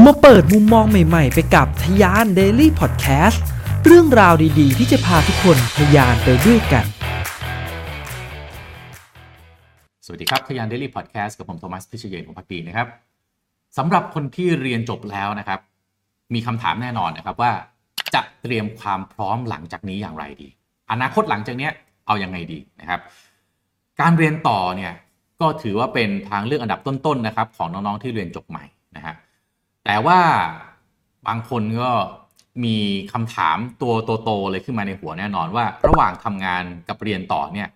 มาเปิดมุมมองใหม่ๆ ไปกับทยาน Daily Podcast เรื่องราวดีๆ ที่จะพาทุกคนทยานไปด้วยกัน สวัสดีครับทยาน Daily Podcast กับผมโทมัสพิชเยนของพักดีนะครับสำหรับคนที่เรียนจบแล้วนะครับ มีคำถามแน่นอนนะครับว่าจะเตรียมความพร้อมหลังจากนี้อย่างไรดี อนาคตหลังจากนี้เอายังไงดีนะครับ การเรียนต่อเนี่ยก็ถือว่าเป็นทางเลือกอันดับต้นๆนะครับ ของน้องๆที่เรียนจบใหม่นะฮะ แต่ว่าบางคนก็มีคำถามตัวโตๆเลยขึ้นมาในหัวแน่นอนว่า ระหว่างทำงานกับเรียนต่อเนี่ย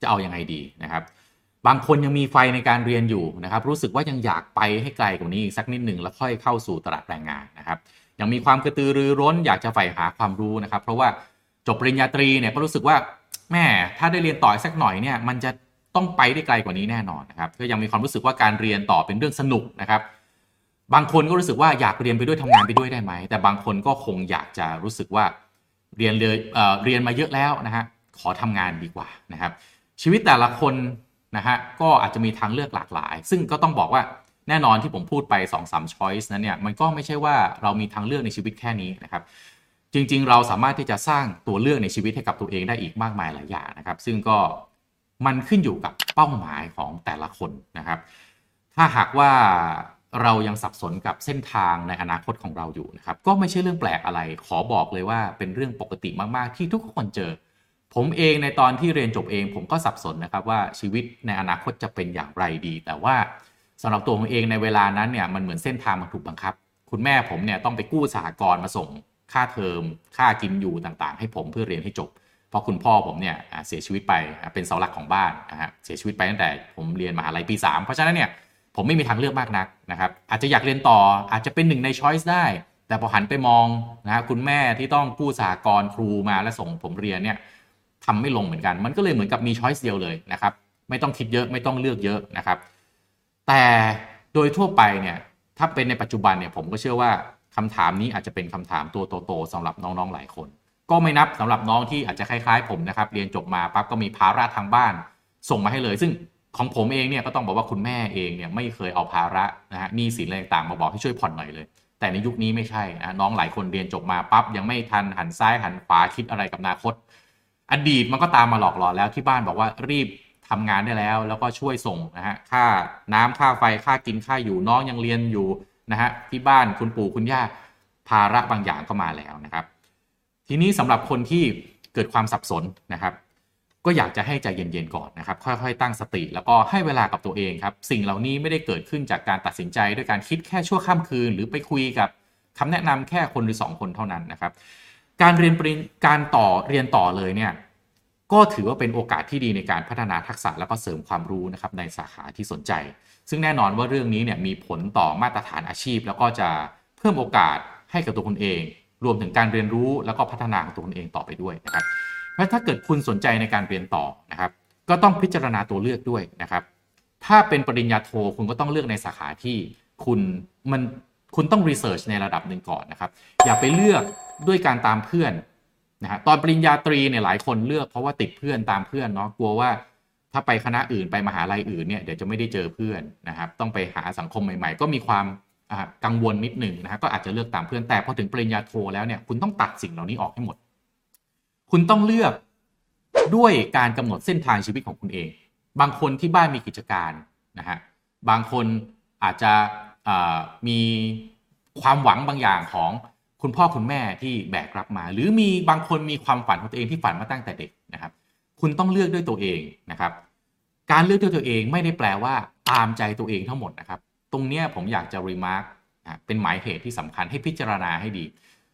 จะเอายังไงดีนะครับ บางคนยังมีไฟในการเรียนอยู่นะครับ รู้สึกว่ายังอยากไปให้ไกลกว่านี้อีกสักนิดหนึ่งแล้วค่อยเข้าสู่ตลาดแรงงานนะครับ ยังมีความกระตือรือร้นอยากจะใฝ่หาความรู้นะครับ เพราะว่าจบปริญญาตรีเนี่ยก็รู้สึกว่าแม่ถ้าได้เรียนต่อสักหน่อยเนี่ยมันจะต้องไปได้ไกลกว่านี้แน่นอนนะครับก็ยังมีความรู้สึกว่าการเรียนต่อเป็นเรื่องสนุกนะครับ บางคนก็รู้สึกว่าอยากเรียนไปด้วยทำงานไปด้วยได้ไหม แต่บางคนก็คงอยากจะรู้สึกว่าเรียนเลยเเรียนมาเยอะแล้วนะฮะขอทำงานดีกว่านะครับ ชีวิตแต่ละคนนะฮะก็อาจจะมีทางเลือกหลากหลาย ซึ่งก็ต้องบอกว่าแน่นอนที่ผมพูดไป2อสามช้อยส์นั้นเนี่ยมันก็ไม่ใช่ว่าเรามีทางเลือกในชีวิตแค่นี้นะครับจริง ๆ เราสามารถที่จะสร้างตัวเลือกในชีวิตให้กับตัวเองได้อีกมากมายหลายอย่างนะครับ ซึ่งก็มันขึ้นอยู่กับเป้าหมายของแต่ละคนนะครับ ถ้าหากว่า เรายังสับสนกับเส้นทางในอนาคตของเราอยู่นะครับ ก็ไม่ใช่เรื่องแปลกอะไร ขอบอกเลยว่าเป็นเรื่องปกติมาก ๆ ที่ทุกคนเจอ ผมเองในตอนที่เรียนจบเอง ผมก็สับสนนะครับว่าชีวิตในอนาคตจะเป็นอย่างไรดี แต่ว่าสำหรับตัวผมเองในเวลานั้นเนี่ยมันเหมือนเส้นทางมันถูกบังคับ คุณแม่ผมเนี่ยต้องไปกู้สหกรณ์มาส่งค่าเทอม ค่ากินอยู่ต่างๆ ให้ผมเพื่อเรียนให้จบ เพราะคุณพ่อผมเนี่ยเสียชีวิตไปเป็นเสาหลักของบ้านนะฮะเสียชีวิตไปตั้งแต่ผมเรียนมหาลัยปี 3 เพราะฉะนั้นเนี่ย ผมไม่มีทางเลือกมากนักนะครับ อาจจะอยากเรียนต่ออาจจะเป็นหนึ่งในช้อยส์ได้ แต่พอหันไปมองนะฮะคุณแม่ที่ต้องกู้สหกรครูมาและส่งผมเรียนเนี่ยทำไม่ลงเหมือนกัน มันก็เลยเหมือนกับมีช้อยส์เดียวเลยนะครับ ไม่ต้องคิดเยอะไม่ต้องเลือกเยอะนะครับ แต่โดยทั่วไปเนี่ยถ้าเป็นในปัจจุบันเนี่ยผมก็เชื่อว่าคำถามนี้อาจจะเป็นคำถามตัวโตๆสำหรับน้องๆหลายคน ก็ไม่นับสำหรับน้องที่อาจจะคล้ายๆ ผมนะครับ เรียนจบมาปั๊บก็มีภาระทางบ้าน ส่งมาให้เลย ซึ่ง ของผมเองเนี่ยก็ต้องบอกว่าคุณแม่เองเนี่ยไม่เคยเอาภาระนะฮะหนี้สินอะไรต่างมาบอกให้ช่วยผ่อนหน่อยเลย แต่ในยุคนี้ไม่ใช่นะน้องหลายคนเรียนจบมาปั๊บยังไม่ทันหันซ้ายหันขวาคิดอะไรกับอนาคต อดีตมันก็ตามมาหลอกหลอนแล้วที่บ้านบอกว่ารีบทำงานได้แล้ว แล้วก็ช่วยส่งนะฮะค่าน้ำค่าไฟค่ากินค่าอยู่น้องยังเรียนอยู่นะฮะที่บ้านคุณปู่คุณย่าภาระบางอย่างก็มาแล้วนะครับ ทีนี้สำหรับคนที่เกิดความสับสนนะครับ ก็อยากจะให้ใจเย็นๆก่อนนะครับ ค่อยๆ ตั้งสติ แล้วก็ให้เวลากับตัวเองครับ สิ่งเหล่านี้ไม่ได้เกิดขึ้นจากการตัดสินใจด้วยการคิดแค่ชั่วข้ามคืน หรือไปคุยกับคำแนะนำแค่คนหรือ 2 คนเท่านั้นนะครับ การเรียนปริญการต่อเรียนต่อเลยเนี่ยก็ถือว่าเป็นโอกาสที่ดีในการพัฒนาทักษะแล้วก็เสริมความรู้นะครับในสาขาที่สนใจ ซึ่งแน่นอนว่าเรื่องนี้เนี่ยมีผลต่อมาตรฐานอาชีพ แล้วก็จะเพิ่มโอกาสให้กับตัวคุณเอง รวมถึงการเรียนรู้แล้วก็พัฒนาของตัวคุณเองต่อไปด้วยนะครับ เพราะถ้าเกิดคุณสนใจในการเรียนต่อนะครับ ก็ต้องพิจารณาตัวเลือกด้วยนะครับ ถ้าเป็นปริญญาโทคุณก็ต้องเลือกในสาขาที่คุณมันคุณต้องรีเสิร์ชในระดับหนึ่งก่อนนะครับ อย่าไปเลือกด้วยการตามเพื่อนนะฮะตอนปริญญาตรีเนี่ยหลายคนเลือกเพราะว่าติดเพื่อนตามเพื่อนเนาะกลัวว่าถ้าไปคณะอื่นไปมหาลัยอื่นเนี่ยเดี๋ยวจะไม่ได้เจอเพื่อนนะครับ ต้องไปหาสังคมใหม่ ๆ ก็มีความกังวลนิดหนึ่งนะฮะก็อาจจะเลือกตามเพื่อนแต่พอถึงปริญญาโทแล้วเนี่ยคุณต้องตัดสิ่งเหล่านี้ออกให้หมด คุณต้องเลือกด้วยการกำหนดเส้นทางชีวิตของคุณเอง บางคนที่บ้านมีกิจการนะฮะบางคนอาจจะมีความหวังบางอย่างของคุณพ่อคุณแม่ที่แบกรับมา หรือมีบางคนมีความฝันของตัวเองที่ฝันมาตั้งแต่เด็กนะครับ คุณต้องเลือกด้วยตัวเองนะครับ การเลือกด้วยตัวเองไม่ได้แปลว่าตามใจตัวเองทั้งหมดนะครับ ตรงนี้ผมอยากจะ remark เป็นหมายเหตุที่สำคัญให้พิจารณาให้ดี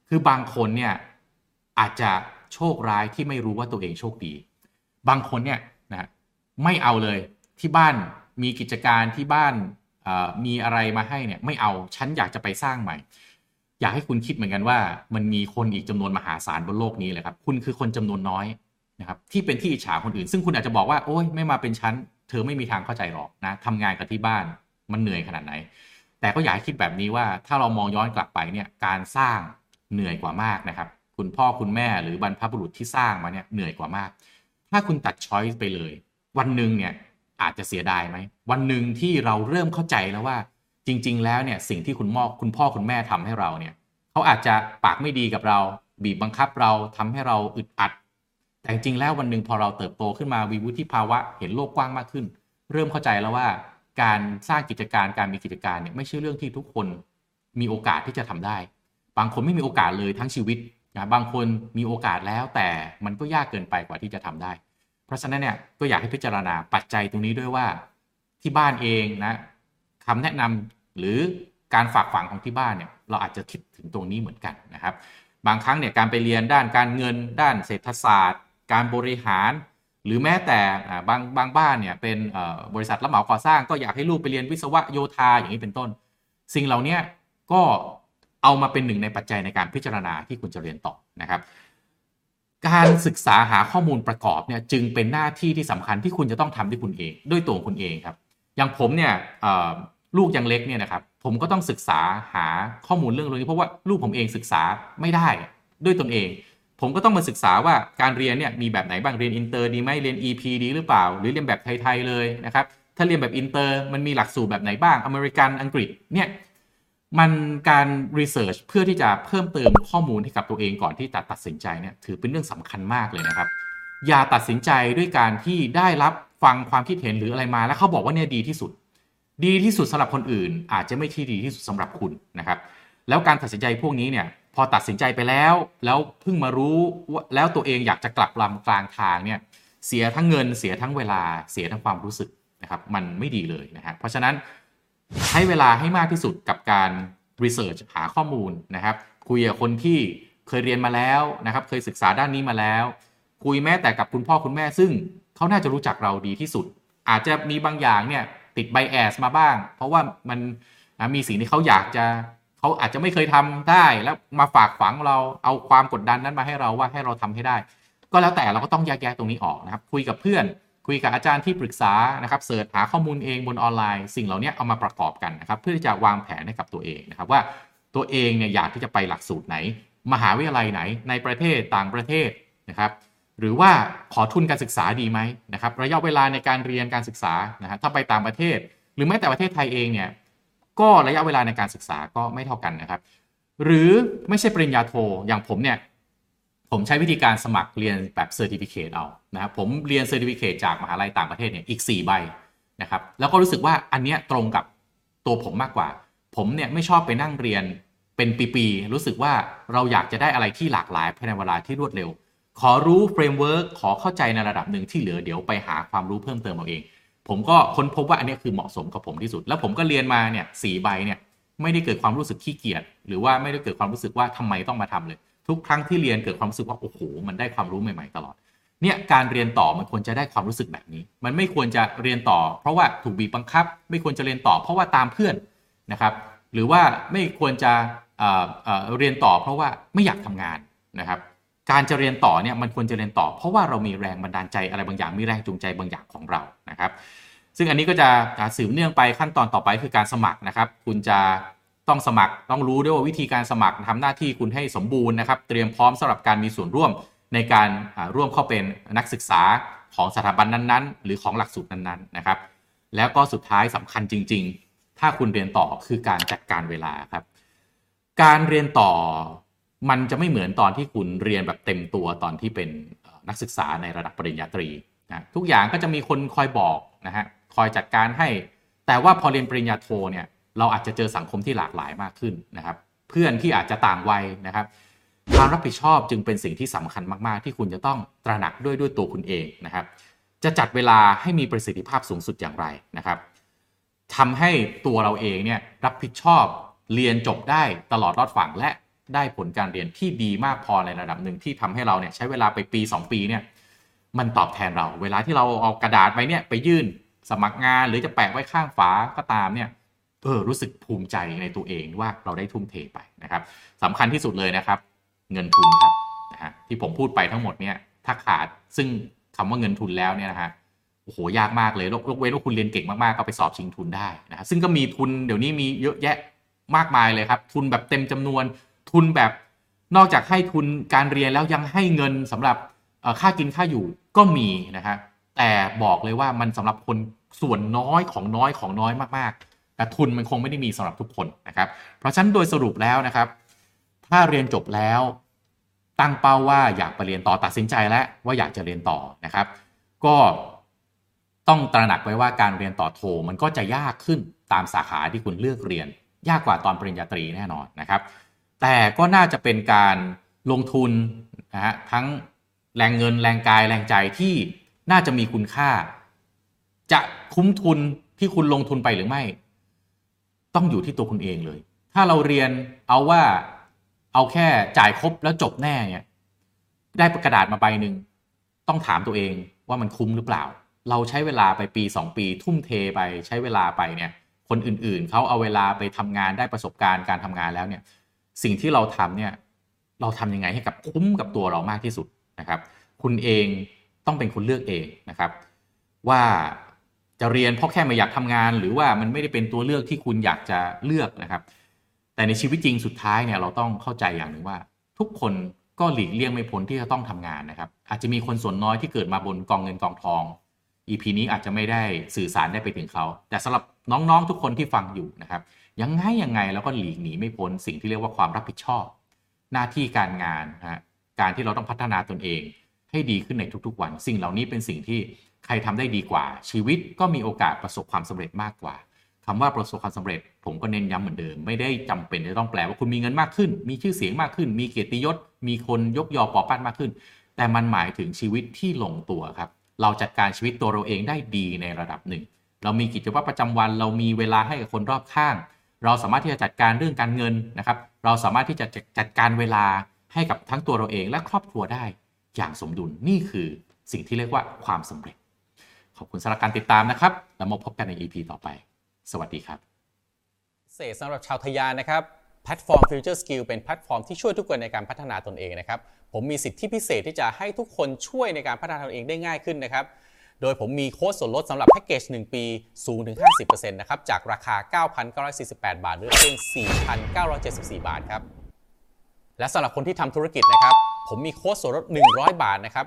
คือบางคนเนี่ยอาจจะ โชคร้ายที่ไม่รู้ว่าตัวเองโชคดี บางคนเนี่ยนะไม่เอาเลยที่บ้านมีกิจการที่บ้านมีอะไรมาให้เนี่ยไม่เอาฉันอยากจะไปสร้างใหม่ อยากให้คุณคิดเหมือนกันว่า มันมีคนอีกจำนวนมหาศาลบนโลกนี้เลยครับ คุณคือคนจำนวนน้อยนะครับที่เป็นที่อิจฉาคนอื่น ซึ่งคุณอาจจะบอกว่าโอ๊ยไม่มาเป็นชั้นเธอไม่มีทางเข้าใจหรอกนะทำงานกับที่บ้านมันเหนื่อยขนาดไหน แต่ก็อยากให้คิดแบบนี้ว่าถ้าเรามองย้อนกลับไปเนี่ยการสร้างเหนื่อยกว่ามากนะครับ คุณพ่อคุณแม่หรือบรรพบุรุษที่สร้างมาเนี่ยเหนื่อยกว่ามาก ถ้าคุณตัดช้อยส์ไปเลย วันหนึ่งเนี่ยอาจจะเสียดายไหม วันหนึ่งที่เราเริ่มเข้าใจแล้วว่า จริง ๆ แล้วเนี่ยสิ่งที่คุณพ่อคุณพ่อคุณแม่ทำให้เราเนี่ยเขาอาจจะปากไม่ดีกับเรา บีบบังคับเราทำให้เราอึดอัด แต่จริงแล้ววันหนึ่งพอเราเติบโตขึ้นมาวิวุฒิภาวะเห็นโลกกว้างมากขึ้น เริ่มเข้าใจแล้วว่าการสร้างกิจการการมีกิจการเนี่ยไม่ใช่เรื่องที่ทุกคนมีโอกาสที่จะทำได้ บางคนไม่มีโอกาสเลยทั้งชีวิต นะบางคนมีโอกาสแล้วแต่มันก็ยากเกินไปกว่าที่จะทำได้ เพราะฉะนั้นเนี่ยก็อยากให้พิจารณาปัจจัยตรงนี้ด้วยว่าที่บ้านเองนะคำแนะนำหรือการฝากฝังของที่บ้านเนี่ยเราอาจจะคิดถึงตรงนี้เหมือนกันนะครับ บางครั้งเนี่ยการไปเรียนด้านการเงิน ด้านเศรษฐศาสตร์ การบริหาร หรือแม้แต่บางบางบ้านเนี่ยเป็นบริษัทรับเหมาก่อสร้าง ก็อยากให้ลูกไปเรียนวิศวะโยธาอย่างนี้เป็นต้น สิ่งเหล่านี้ก็ เอามาเป็นหนึ่งในปัจจัยในการพิจารณาที่คุณจะเรียนต่อนะครับ การศึกษาหาข้อมูลประกอบเนี่ยจึงเป็นหน้าที่ที่สำคัญที่คุณจะต้องทำด้วยคุณเอง ด้วยตัวคุณเองครับ อย่างผมเนี่ยลูกยังเล็กเนี่ยนะครับ ผมก็ต้องศึกษาหาข้อมูลเรื่องนี้เพราะว่าลูกผมเองศึกษาไม่ได้ด้วยตนเอง ผมก็ต้องมาศึกษาว่าการเรียนเนี่ยมีแบบไหนบ้างเรียนอินเตอร์ดีไหมเรียน EP ดีหรือเปล่า หรือเรียนแบบไทยๆเลยนะครับถ้าเรียนแบบอินเตอร์มันมีหลักสูตรแบบไหนบ้างอเมริกันอังกฤษเนี่ย มันการ research เพื่อที่จะเพิ่มเติมข้อมูลให้กับตัวเองก่อนที่จะตัดสินใจเนี่ยถือเป็นเรื่องสำคัญมากเลยนะครับ อย่าตัดสินใจด้วยการที่ได้รับฟังความคิดเห็นหรืออะไรมา แล้วเขาบอกว่าเนี่ยดีที่สุด ดีที่สุดสำหรับคนอื่น อาจจะไม่ที่ดีที่สุดสำหรับคุณนะครับ แล้วการตัดสินใจพวกนี้เนี่ยพอตัดสินใจไปแล้ว แล้วเพิ่งมารู้ว่าแล้วตัวเองอยากจะกลับลำกลางทางเนี่ยเสียทั้งเงินเสียทั้งเวลาเสียทั้งความรู้สึกนะครับมันไม่ดีเลยนะฮะเพราะฉะนั้น ใช้เวลาให้มากที่สุดกับการรีเสิร์ชหาข้อมูลนะครับ คุยกับคนที่เคยเรียนมาแล้วนะครับ เคยศึกษาด้านนี้มาแล้ว คุยแม้แต่กับคุณพ่อคุณแม่ ซึ่งเขาน่าจะรู้จักเราดีที่สุด อาจจะมีบางอย่างเนี่ยติดไบแอสมาบ้าง เพราะว่ามันมีสิ่งที่เขาอยากจะเขาอาจจะไม่เคยทำได้แล้วมาฝากฝังเราเอาความกดดันนั้นมาให้เราว่าให้เราทำให้ได้ ก็แล้วแต่เราก็ต้องแยกแยะตรงนี้ออกนะครับ คุยกับเพื่อน คุยกับอาจารย์ที่ปรึกษานะครับเสิร์ชหาข้อมูลเองบนออนไลน์ สิ่งเหล่านี้เอามาประกอบกันนะครับเพื่อที่จะวางแผนให้กับตัวเองนะครับว่าตัวเองเนี่ยอยากที่จะไปหลักสูตรไหน มหาวิทยาลัยไหนในประเทศต่างประเทศนะครับหรือว่าขอทุนการศึกษาดีไหมนะครับระยะเวลาในการเรียนการศึกษานะฮะถ้าไปต่างประเทศ หรือแม้แต่ประเทศไทยเองเนี่ยก็ระยะเวลาในการศึกษาก็ไม่เท่ากันนะครับ หรือไม่ใช่ปริญญาโทอย่างผมเนี่ย ผมใช้วิธีการสมัครเรียนแบบ certificate เอานะครับผมเรียน certificate จากมหาลัยต่างประเทศเนี่ยอีก 4 ใบนะครับแล้วก็รู้สึกว่าอันเนี้ยตรงกับตัวผมมากกว่า ผมเนี่ยไม่ชอบไปนั่งเรียนเป็นปีๆรู้สึกว่าเราอยากจะได้อะไรที่หลากหลายภายในเวลาที่รวดเร็ว ขอรู้ framework ขอเข้าใจในระดับหนึ่งที่เหลือเดี๋ยวไปหาความรู้เพิ่มเติมเอาเอง ผมก็ค้นพบว่าอันนี้คือเหมาะสมกับผมที่สุด แล้วผมก็เรียนมาเนี่ยสี่ใบเนี่ยไม่ได้เกิดความรู้สึกขี้เกียจหรือว่าไม่ได้เกิดความรู้สึกว่าทำไมต้องมาทำเลย ทุกครั้งที่เรียนเกิดความรู้สึกว่าโอ้โหมันได้ความรู้ใหม่ ๆ ตลอดเนี่ยการเรียนต่อมันควรจะได้ความรู้สึกแบบนี้ มันไม่ควรจะเรียนต่อ เพราะว่าถูกบีบบังคับ ไม่ควรจะเรียนต่อ เพราะว่าตามเพื่อนนะครับ หรือว่าไม่ควรจะเรียนต่อ เพราะว่าไม่อยากทำงานนะครับ การจะเรียนต่อเนี่ยมันควรจะเรียนต่อ เพราะว่าเรามีแรงบันดาลใจอะไรบางอย่างมีแรงจูงใจบางอย่างของเรานะครับ ซึ่งอันนี้ก็จะสืบเนื่องไปขั้นตอนต่อไปคือการสมัครนะครับ คุณจะ ต้องสมัครต้องรู้ด้วยว่าวิธีการสมัครทำหน้าที่คุณให้สมบูรณ์นะครับ เตรียมพร้อมสำหรับการมีส่วนร่วมในการร่วมเข้าเป็นนักศึกษาของสถาบันนั้นๆ หรือของหลักสูตรนั้นๆนะครับ แล้วก็สุดท้ายสำคัญจริง ๆ ถ้าคุณเรียนต่อคือการจัดการเวลาครับ การเรียนต่อมันจะไม่เหมือนตอนที่คุณเรียนแบบเต็มตัวตอนที่เป็นนักศึกษาในระดับปริญญาตรีนะทุกอย่างก็จะมีคนคอยบอกนะฮะคอยจัดการให้ แต่ว่าพอเรียนปริญญาโทเนี่ย เราอาจจะเจอสังคมที่หลากหลายมากขึ้นนะครับ เพื่อนที่อาจจะต่างวัยนะครับความรับผิดชอบจึงเป็นสิ่งที่สำคัญมาก ๆ ที่คุณจะต้องตระหนักด้วยด้วยตัวคุณเองนะครับ จะจัดเวลาให้มีประสิทธิภาพสูงสุดอย่างไรนะครับทำให้ตัวเราเองเนี่ยรับผิดชอบเรียนจบได้ตลอดรอดฝั่งและได้ผลการเรียนที่ดีมากพอในระดับหนึ่งที่ทำให้เราเนี่ยใช้เวลาไปปี 2 ปีเนี่ยมันตอบแทนเรา เวลาที่เราเอากระดาษไปเนี่ยไปยื่นสมัครงานหรือจะแปะไว้ข้างฝาก็ตามเนี่ย เออรู้สึกภูมิใจในตัวเองว่าเราได้ทุ่มเทไปนะครับสำคัญที่สุดเลยนะครับ เงินทุนครับนะฮะที่ผมพูดไปทั้งหมดเนี่ยถ้าขาดซึ่งคำว่าเงินทุนแล้วเนี่ยนะฮะโอ้โหยากมากเลยยกเว้นว่าคุณเรียนเก่งมากๆก็ไปสอบชิงทุนได้นะฮะซึ่งก็มีทุนเดี๋ยวนี้มีเยอะแยะมากมายเลยครับ ทุนแบบเต็มจำนวนทุนแบบนอกจากให้ทุนการเรียนแล้วยังให้เงินสำหรับค่ากินค่าอยู่ก็มีนะฮะแต่บอกเลยว่ามันสำหรับคนส่วนน้อยของน้อยของน้อยมากๆ แต่ทุนมันคงไม่ได้มีสำหรับทุกคนนะครับ เพราะฉะนั้นโดยสรุปแล้วนะครับ ถ้าเรียนจบแล้ว ตั้งเป้าว่าอยากไปเรียนต่อตัดสินใจแล้วว่าอยากจะเรียนต่อนะครับ ก็ต้องตระหนักไว้ว่าการเรียนต่อโท มันก็จะยากขึ้นตามสาขาที่คุณเลือกเรียน ยากกว่าตอนปริญญาตรีแน่นอนนะครับ แต่ก็น่าจะเป็นการลงทุนนะฮะทั้งแรงเงินแรงกายแรงใจที่น่าจะมีคุณค่า จะคุ้มทุนที่คุณลงทุนไปหรือไม่ ต้องอยู่ที่ตัวคุณเองเลย ถ้าเราเรียนเอาว่าเอาแค่จ่ายครบแล้วจบแน่เนี่ยได้กระดาษมาใบหนึ่งต้องถามตัวเองว่ามันคุ้มหรือเปล่า เราใช้เวลาไปปี 2 ปีทุ่มเทไปใช้เวลาไปเนี่ยคนอื่นๆ เขาเอาเวลาไปทำงานได้ประสบการณ์การทำงานแล้วเนี่ยสิ่งที่เราทำเนี่ยเราทำยังไงให้กับคุ้มกับตัวเรามากที่สุดนะครับ คุณเองต้องเป็นคนเลือกเองนะครับ ว่า จะเรียนเพราะแค่ไม่อยากทำงาน หรือว่ามันไม่ได้เป็นตัวเลือกที่คุณอยากจะเลือกนะครับ แต่ในชีวิตจริงสุดท้ายเนี่ยเราต้องเข้าใจอย่างหนึ่งว่า ทุกคนก็หลีกเลี่ยงไม่พ้นที่จะต้องทำงานนะครับ อาจจะมีคนส่วนน้อยที่เกิดมาบนกองเงินกองทอง EP นี้อาจจะไม่ได้สื่อสารได้ไปถึงเขา แต่สำหรับน้องๆทุกคนที่ฟังอยู่นะครับยังไงยังไงแล้วก็หลีกหนีไม่พ้นสิ่งที่เรียกว่าความรับผิดชอบ หน้าที่การงานนะฮะการที่เราต้องพัฒนาตนเอง ให้ดีขึ้นในทุกๆวัน สิ่งเหล่านี้เป็นสิ่งที่ ใครทำได้ดีกว่า ชีวิตก็มีโอกาสประสบความสำเร็จมากกว่าคำว่าประสบความสำเร็จ ผมก็เน้นย้ำเหมือนเดิม ไม่ได้จำเป็นจะต้องแปลว่าคุณมีเงินมากขึ้น มีชื่อเสียงมากขึ้น มีเกียรติยศ มีคนยกยอปอปั้นมากขึ้น แต่มันหมายถึงชีวิตที่ลงตัวครับ เราจัดการชีวิตตัวเราเองได้ดีในระดับหนึ่ง เรามีกิจวัตรประจำวัน เรามีเวลาให้กับคนรอบข้าง เราสามารถที่จะจัดการเรื่องการเงินนะครับ เราสามารถที่จะจัดการเวลาให้กับทั้งตัวเราเองและครอบครัวได้ อย่างสมดุลนี่คือสิ่งที่เรียกว่าความสำเร็จ ขอบคุณสำหรับการติดตามนะครับแล้วมาพบกันใน EP ต่อไป สวัสดีครับพิเศษสำหรับชาวทะยานนะครับแพลตฟอร์ม Future Skill เป็นแพลตฟอร์มที่ช่วยทุกคนในการพัฒนาตนเองนะครับ ผมมีสิทธิพิเศษที่จะให้ทุกคนช่วยในการพัฒนาตนเองได้ง่ายขึ้นนะครับ โดยผมมีโค้ดส่วนลดสำหรับแพ็กเกจ 1 ปีสูงถึง 50%นะครับ จากราคา 9,948 บาทเหลือเพียง 4,974 บาทครับ และสำหรับคนที่ทำธุรกิจนะครับ ผมมีโค้ดส่วนลด 100 บาทนะครับ